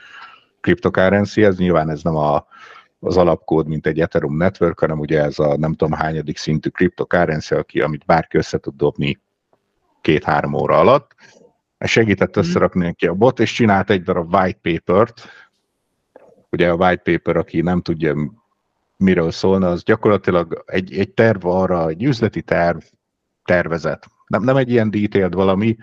cryptocurrency, ez nyilván ez nem a, az alapkód, mint egy Ethereum network, hanem ugye ez a nem tudom hányadik szintű cryptocurrency, aki, amit bárki össze tud dobni két-három óra alatt, segített mhm. összerakni neki a bot, és csinált egy darab white paper-t. Ugye a white paper, aki nem tudja, miről szólna, az gyakorlatilag egy, egy terv arra, egy üzleti terv, tervezet. Nem, nem egy ilyen detailed valami,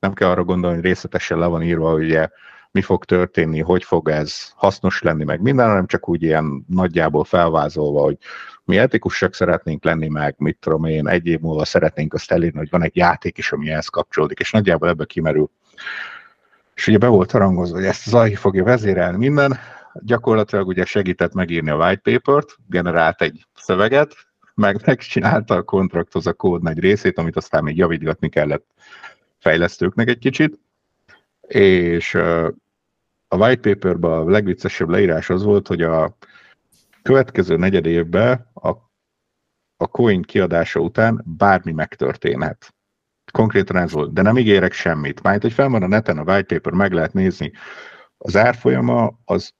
nem kell arra gondolni, hogy részletesen le van írva, ugye mi fog történni, hogy fog ez hasznos lenni, meg minden, hanem csak úgy ilyen nagyjából felvázolva, hogy mi etikusak szeretnénk lenni, meg mit tudom én, egy év múlva szeretnénk azt elérni, hogy van egy játék is, ami ehhez kapcsolódik, és nagyjából ebbe kimerül. És ugye be volt harangozva, hogy ezt az AI fogja vezérelni minden, gyakorlatilag ugye segített megírni a white paper-t, generált egy szöveget, meg megcsinálta a kontrakthoz a kód nagy részét, amit aztán még javítgatni kellett fejlesztőknek egy kicsit, és a white paperben a legviccesebb leírás az volt, hogy a következő negyed évben a, a coin kiadása után bármi megtörténhet. Konkrétan ez volt, de nem ígérek semmit. Majd, hogy fel van a neten a white paper, meg lehet nézni. Az árfolyama az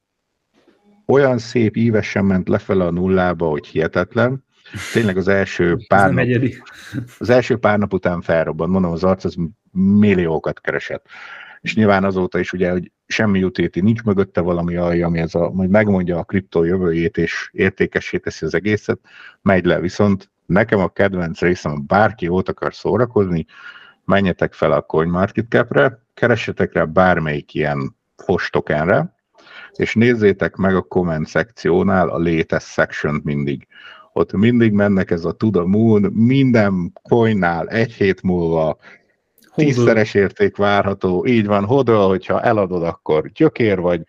olyan szép ívesen ment lefele a nullába, hogy hihetetlen. Tényleg az első pár nap, az első pár nap után felrobban, mondom, az arc az milliókat keresett és nyilván azóta is ugye, hogy semmi utéti, nincs mögötte valami alja, ami ez a, majd megmondja a kriptó jövőjét, és értékessé teszi az egészet, megy le. Viszont nekem a kedvenc részem, bárki ott akar szórakozni, menjetek fel a CoinMarketCap-re, keressetek rá bármelyik ilyen fostokenre, és nézzétek meg a comment szekciónál a latest section mindig. Ott mindig mennek ez a to the moon, minden coinnál egy hét múlva. Tízszeres érték várható, így van, hodol, hogyha eladod, akkor gyökér vagy,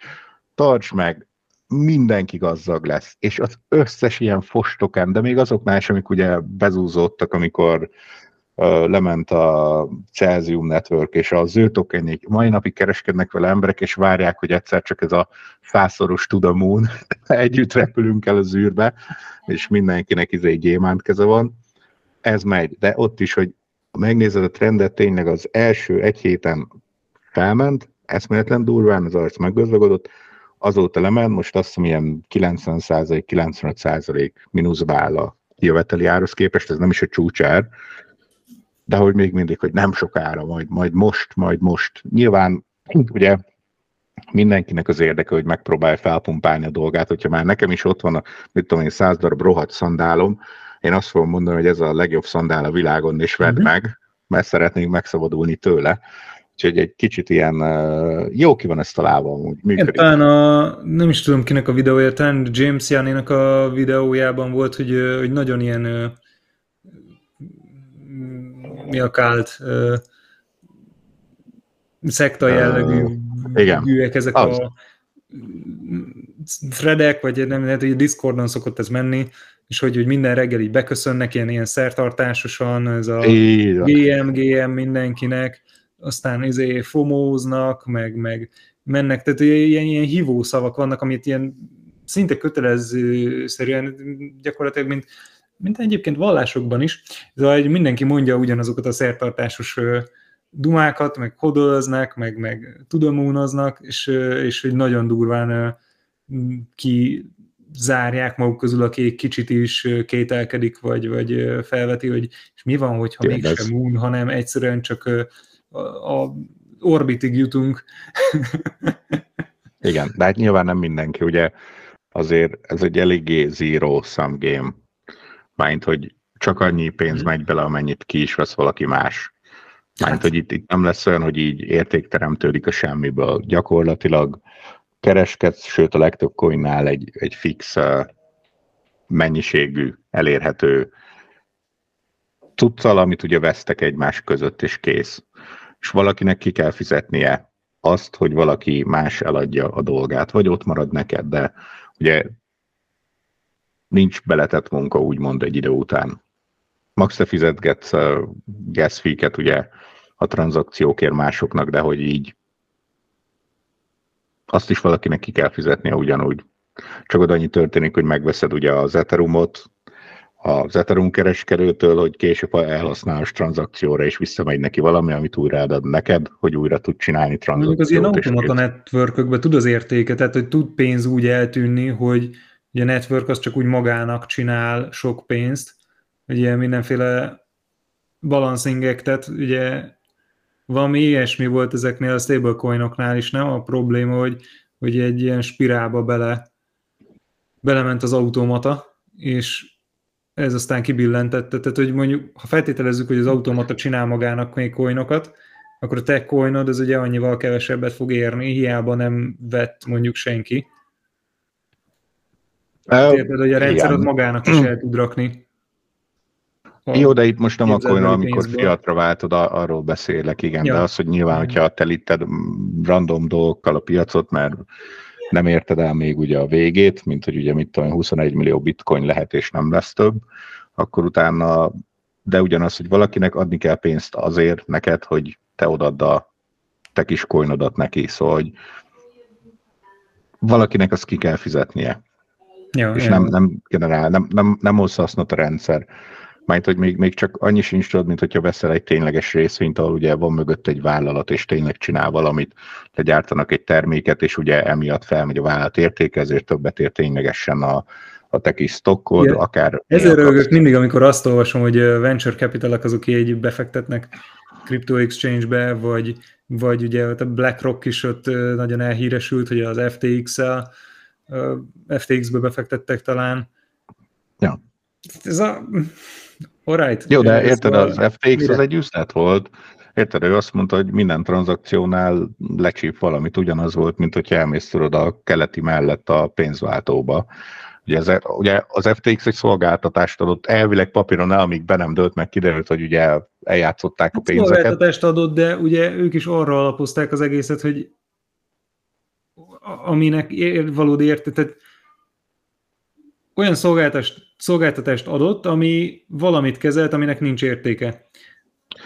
tarts meg, mindenki gazdag lesz, és az összes ilyen fostokán, de még azoknál is, amik ugye bezúzódtak, amikor lement a Celsium Network, és az ő tokenik, mai napig kereskednek vele emberek, és várják, hogy egyszer csak ez a fászoros tudamún együtt repülünk el az űrbe, és mindenkinek izé gyémánt keze van. Ez megy, de ott is, hogy megnézed a trendet, tényleg az első egy héten felment, eszméletlen durván, az arc meggazdagodott, azóta lement, most azt hiszem ilyen 90-95% mínuszba áll a jöveteli árhoz képest, ez nem is a csúcsár, de hogy még mindig, hogy nem sokára, majd, majd most, majd most. Nyilván, ugye mindenkinek az érdeke, hogy megpróbálja felpumpálni a dolgát, hogyha már nekem is ott van a, mit tudom én, száz darab rohadt szandálom, én azt fogom mondani, hogy ez a legjobb szandál a világon, és vedd uh-huh. meg, mert szeretnénk megszabadulni tőle. Úgyhogy egy kicsit ilyen jó ki van ezt találva, amúgy működik. Talán a, nem is tudom kinek a videója, talán James Jánénak a videójában volt, hogy, hogy nagyon ilyen mi a kált szekta jellegű uh, igen. Gűek, ezek az. a threadek, vagy nem lehet, hogy Discordon szokott ez menni, és hogy, hogy minden reggel így beköszönnek ilyen, ilyen szertartásosan, ez a GM, GM mindenkinek, aztán izé fomóznak, meg, meg mennek, tehát ilyen, ilyen hívó szavak vannak, amit ilyen szinte kötelezőszerűen gyakorlatilag, mint, mint egyébként vallásokban is, de hogy mindenki mondja ugyanazokat a szertartásos dumákat, meg hodoloznak, meg, meg tudomúnoznak, és, és hogy nagyon durván ki zárják maguk közül, aki kicsit is kételkedik, vagy, vagy felveti, hogy és mi van, hogyha mégsem moon, hanem egyszerűen csak a, a orbitig jutunk. Igen, de hát nyilván nem mindenki, ugye azért ez egy eléggé zero sum game, Mányt, hogy csak annyi pénz mm. megy bele, amennyit ki is vesz valaki más. Mányt, hát. hogy itt, itt nem lesz olyan, hogy így érték teremtődik a semmiből. Gyakorlatilag kereskedsz, sőt a legtöbb coinnál egy, egy fix uh, mennyiségű, elérhető tudszal, amit ugye vesztek egymás között, és kész. És valakinek ki kell fizetnie azt, hogy valaki más eladja a dolgát, vagy ott marad neked, de ugye nincs beletett munka, úgymond egy idő után. Max te fizetgetsz uh, gas fee ugye a tranzakciókért másoknak, de hogy így azt is valakinek ki kell fizetnie ugyanúgy. Csak oda annyi történik, hogy megveszed ugye az Ethereumot, az Ethereum kereskedőtől, hogy később elhasználás tranzakcióra is visszamegy neki valami, amit újra ad neked, hogy újra tud csinálni tranzakciót. Az ilyen automata network tud az értéke, tehát hogy tud pénz úgy eltűnni, hogy ugye a network az csak úgy magának csinál sok pénzt, hogy ilyen mindenféle balancingek, tehát ugye valami ilyesmi volt ezeknél a stablecoinoknál is, nem? A probléma, hogy, hogy egy ilyen spirálba bele, belement az automata, és ez aztán kibillentette, tehát hogy mondjuk, ha feltételezzük, hogy az automata csinál magának még coinokat, akkor a te coinod az ugye annyival kevesebbet fog érni, hiába nem vett mondjuk senki. Érted, hogy a rendszer magának is el tud rakni. Jó, de itt most nem akkor, amikor fiatra váltod, arról beszélek, igen, ja. de az, hogy nyilván, hogyha telíted random dolgokkal a piacot, mert nem érted el még ugye a végét, mint hogy ugye mit tudom, 21 millió bitcoin lehet és nem lesz több, akkor utána, de ugyanaz, hogy valakinek adni kell pénzt azért neked, hogy te odadd a te kis coinodat neki, szóval hogy valakinek azt ki kell fizetnie. Ja, és ja. nem, nem generál, nem, nem, nem hoz hasznot a rendszer. Majd, hogy még, még csak annyi sincs tudod, mint hogyha veszel egy tényleges részvényt, ahol ugye van mögött egy vállalat, és tényleg csinál valamit, te gyártanak egy terméket, és ugye emiatt felmegy a vállalat értéke, ezért többet ér ténylegesen a, a te kis stockod, ja. akár... Ezért rögök mindig, amikor azt olvasom, hogy venture capital azok így befektetnek crypto exchange-be, vagy, vagy ugye a BlackRock is ott nagyon elhíresült, hogy az FTX-el, FTX-be befektettek talán. Ja. Ez a Alright. Jó, de érted, az FTX mire? az egy üzlet volt. Érted, ő azt mondta, hogy minden tranzakciónál lecsíp valamit, ugyanaz volt, mint hogyha elmész tudod a keleti mellett a pénzváltóba. Ugye, ez, ugye az FTX egy szolgáltatást adott, elvileg papíron el, amíg be nem dölt, meg kiderült, hogy ugye eljátszották a hát pénzeket. Szolgáltatást adott, de ugye ők is arra alapozták az egészet, hogy aminek valódi érte, tehát olyan szolgáltatást, szolgáltatást adott, ami valamit kezelt, aminek nincs értéke.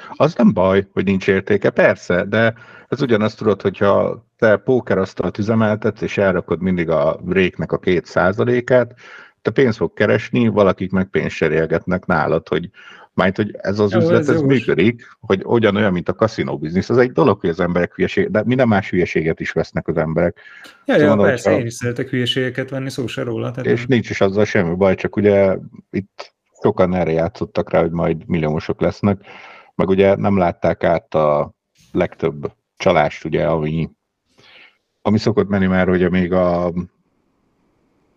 Az nem baj, hogy nincs értéke, persze, de ez ugyanazt tudod, hogyha te pókerasztalt üzemeltetsz, és elrakod mindig a réknek a két százalékát, te pénzt fog keresni, valakik meg pénzt serélgetnek nálad, hogy majd, hogy ez az jó, üzlet, ez, ez működik, hogy ugyanolyan, mint a kaszinó biznisz. Az egy dolog, hogy az emberek hülyeség, de minden más hülyeséget is vesznek az emberek. Ja, szóval ja, mondom, persze, hogyha... én is szeretek hülyeségeket venni, szó se róla. Tehát és nem. nincs is azzal semmi baj, csak ugye itt sokan erre játszottak rá, hogy majd milliómosok lesznek, meg ugye nem látták át a legtöbb csalást, ugye, ami, ami szokott menni már, hogy még a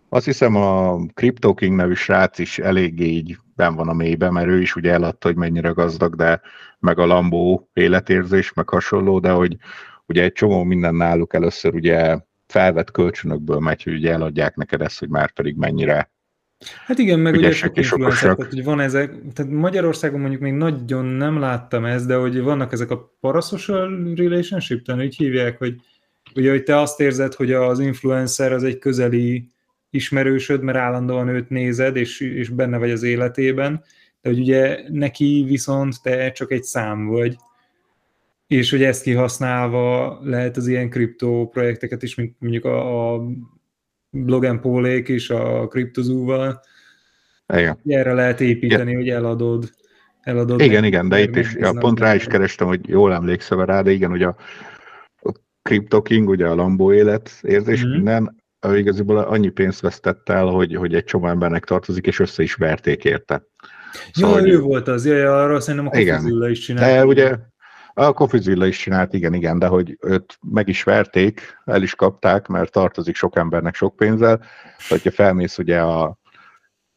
azt hiszem a Crypto King nevű srác is eléggé így ben van a mélyben, mert ő is ugye eladta, hogy mennyire gazdag, de meg a Lambó életérzés, meg hasonló, de hogy ugye egy csomó minden náluk először ugye felvett kölcsönökből megy, hogy ugye eladják neked ezt, hogy már pedig mennyire Hát igen, meg ugye sok és okosak. Tehát, hogy van ezek, tehát Magyarországon mondjuk még nagyon nem láttam ezt, de hogy vannak ezek a parasocial relationship, tehát úgy hívják, hogy ugye, hogy te azt érzed, hogy az influencer az egy közeli ismerősöd, mert állandóan őt nézed, és, és benne vagy az életében, de hogy ugye neki viszont te csak egy szám vagy, és hogy ezt kihasználva lehet az ilyen kriptó projekteket is, mint mondjuk a, a Blogen Pólék és a kriptozúval, igen. Erre lehet építeni, igen. hogy eladod. eladod igen, igen, de itt is, ja, pont rá is kerestem, hogy jól emlékszem rá, de igen, hogy a, a Crypto King, ugye a Lambó élet érzés, mm-hmm. minden, igaziból annyi pénzt vesztett el, hogy, hogy egy csomó embernek tartozik, és össze is verték érte. Szóval, Jó, ő volt az, jaj, arra szerintem a Kofizilla is csinált. De ugye a Kofizilla is csinált, igen, igen, de hogy őt meg is verték, el is kapták, mert tartozik sok embernek sok pénzzel. Hogyha felmész ugye a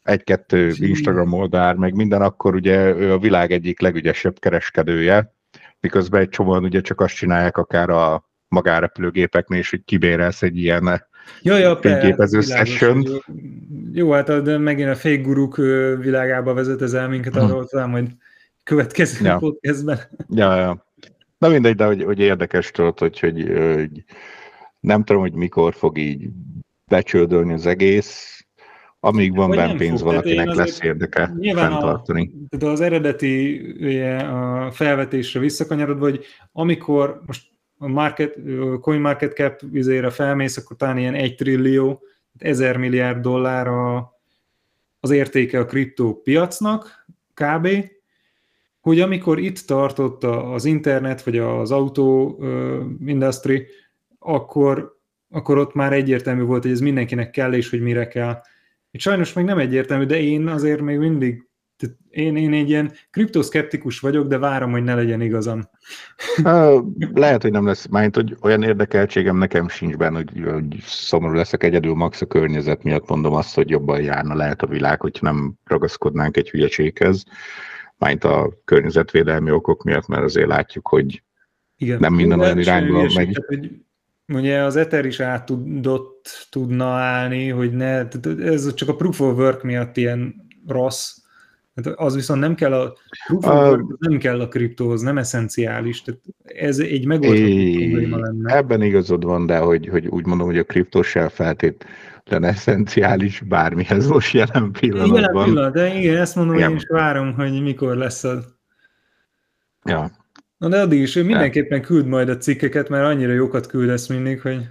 egy-kettő Instagram oldal, meg minden, akkor ugye ő a világ egyik legügyesebb kereskedője, miközben egy csomóan ugye csak azt csinálják akár a magárepülőgépeknél is, hogy kibérelsz egy ilyen Ja, ja, fényképező session. Jó, hát de megint a fake guruk világába vezet ez el minket, hmm. arról talán majd következő ja. podcastben. Ja, ja. Na mindegy, de hogy, hogy érdekes tudod, hogy, hogy, hogy nem tudom, hogy mikor fog így becsődölni az egész, amíg van benne pénz, fog, valakinek lesz érdeke fenntartani. A, de az eredeti ugye, a felvetésre visszakanyarodva, hogy amikor most a market, coin market cap vizére felmész, akkor talán ilyen egy trillió, ezer milliárd dollár a, az értéke a kriptó piacnak, kb. Hogy amikor itt tartott az internet, vagy az autó industry, akkor, akkor ott már egyértelmű volt, hogy ez mindenkinek kell, és hogy mire kell. Itt sajnos még nem egyértelmű, de én azért még mindig tehát én, én egy ilyen kriptoszkeptikus vagyok, de várom, hogy ne legyen igazam. Lehet, hogy nem lesz, majd hogy olyan érdekeltségem nekem sincs benne, hogy, hogy szomorú leszek egyedül max a környezet miatt mondom azt, hogy jobban járna lehet a világ, hogy nem ragaszkodnánk egy hülyeséghez, majd a környezetvédelmi okok miatt, mert azért látjuk, hogy Igen. nem minden olyan irányba megy. hogy ugye az Ether is át tudott, tudna állni, hogy ne, ez csak a proof of work miatt ilyen rossz, Hát az viszont nem kell a, a nem kell a kriptóhoz, nem eszenciális. Tehát ez egy megoldható probléma lenne. Ebben igazod van, de hogy, hogy úgy mondom, hogy a kriptó sem feltétlenül eszenciális bármihez most jelen pillanatban. Jelen pillanat, de igen, ezt mondom, igen. én is várom, hogy mikor lesz az. Ja. Na de addig is mindenképpen küld majd a cikkeket, mert annyira jókat küldesz mindig, hogy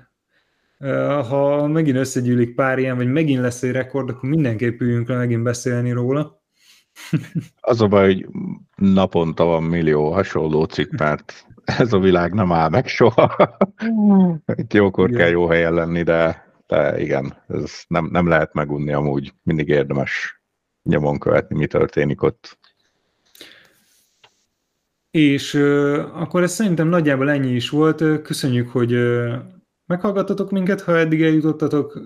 ha megint összegyűlik pár ilyen, vagy megint lesz egy rekord, akkor mindenképp üljünk le megint beszélni róla. Az a baj, hogy naponta van millió hasonló cikk, mert ez a világ nem áll meg soha. Itt jókor igen. kell jó helyen lenni, de, de igen, ez nem, nem lehet megunni amúgy. Mindig érdemes nyomon követni, mi történik ott. És uh, akkor ez szerintem nagyjából ennyi is volt. Köszönjük, hogy uh, meghallgattatok minket, ha eddig eljutottatok,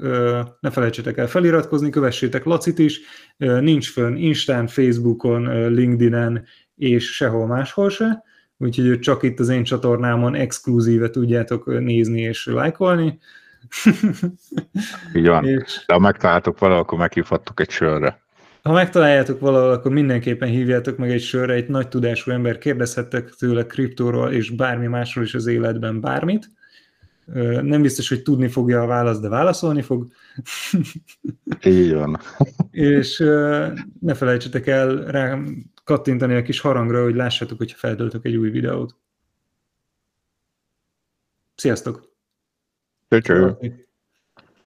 ne felejtsetek el feliratkozni, kövessétek Lacit is, nincs fönn Instán, Facebookon, LinkedIn-en és sehol máshol se, úgyhogy csak itt az én csatornámon exkluzíve tudjátok nézni és lájkolni. Így van. És... De ha megtaláltok valahol, akkor meghívhattok egy sörre. Ha megtaláljátok valahol, akkor mindenképpen hívjátok meg egy sörre, egy nagy tudású ember, kérdezhettek tőle kriptóról és bármi másról is az életben bármit. Nem biztos, hogy tudni fogja a választ, de válaszolni fog. Így van. és ne felejtsetek el rá kattintani a kis harangra, hogy lássátok, hogyha feltöltök egy új videót. Sziasztok! Cső,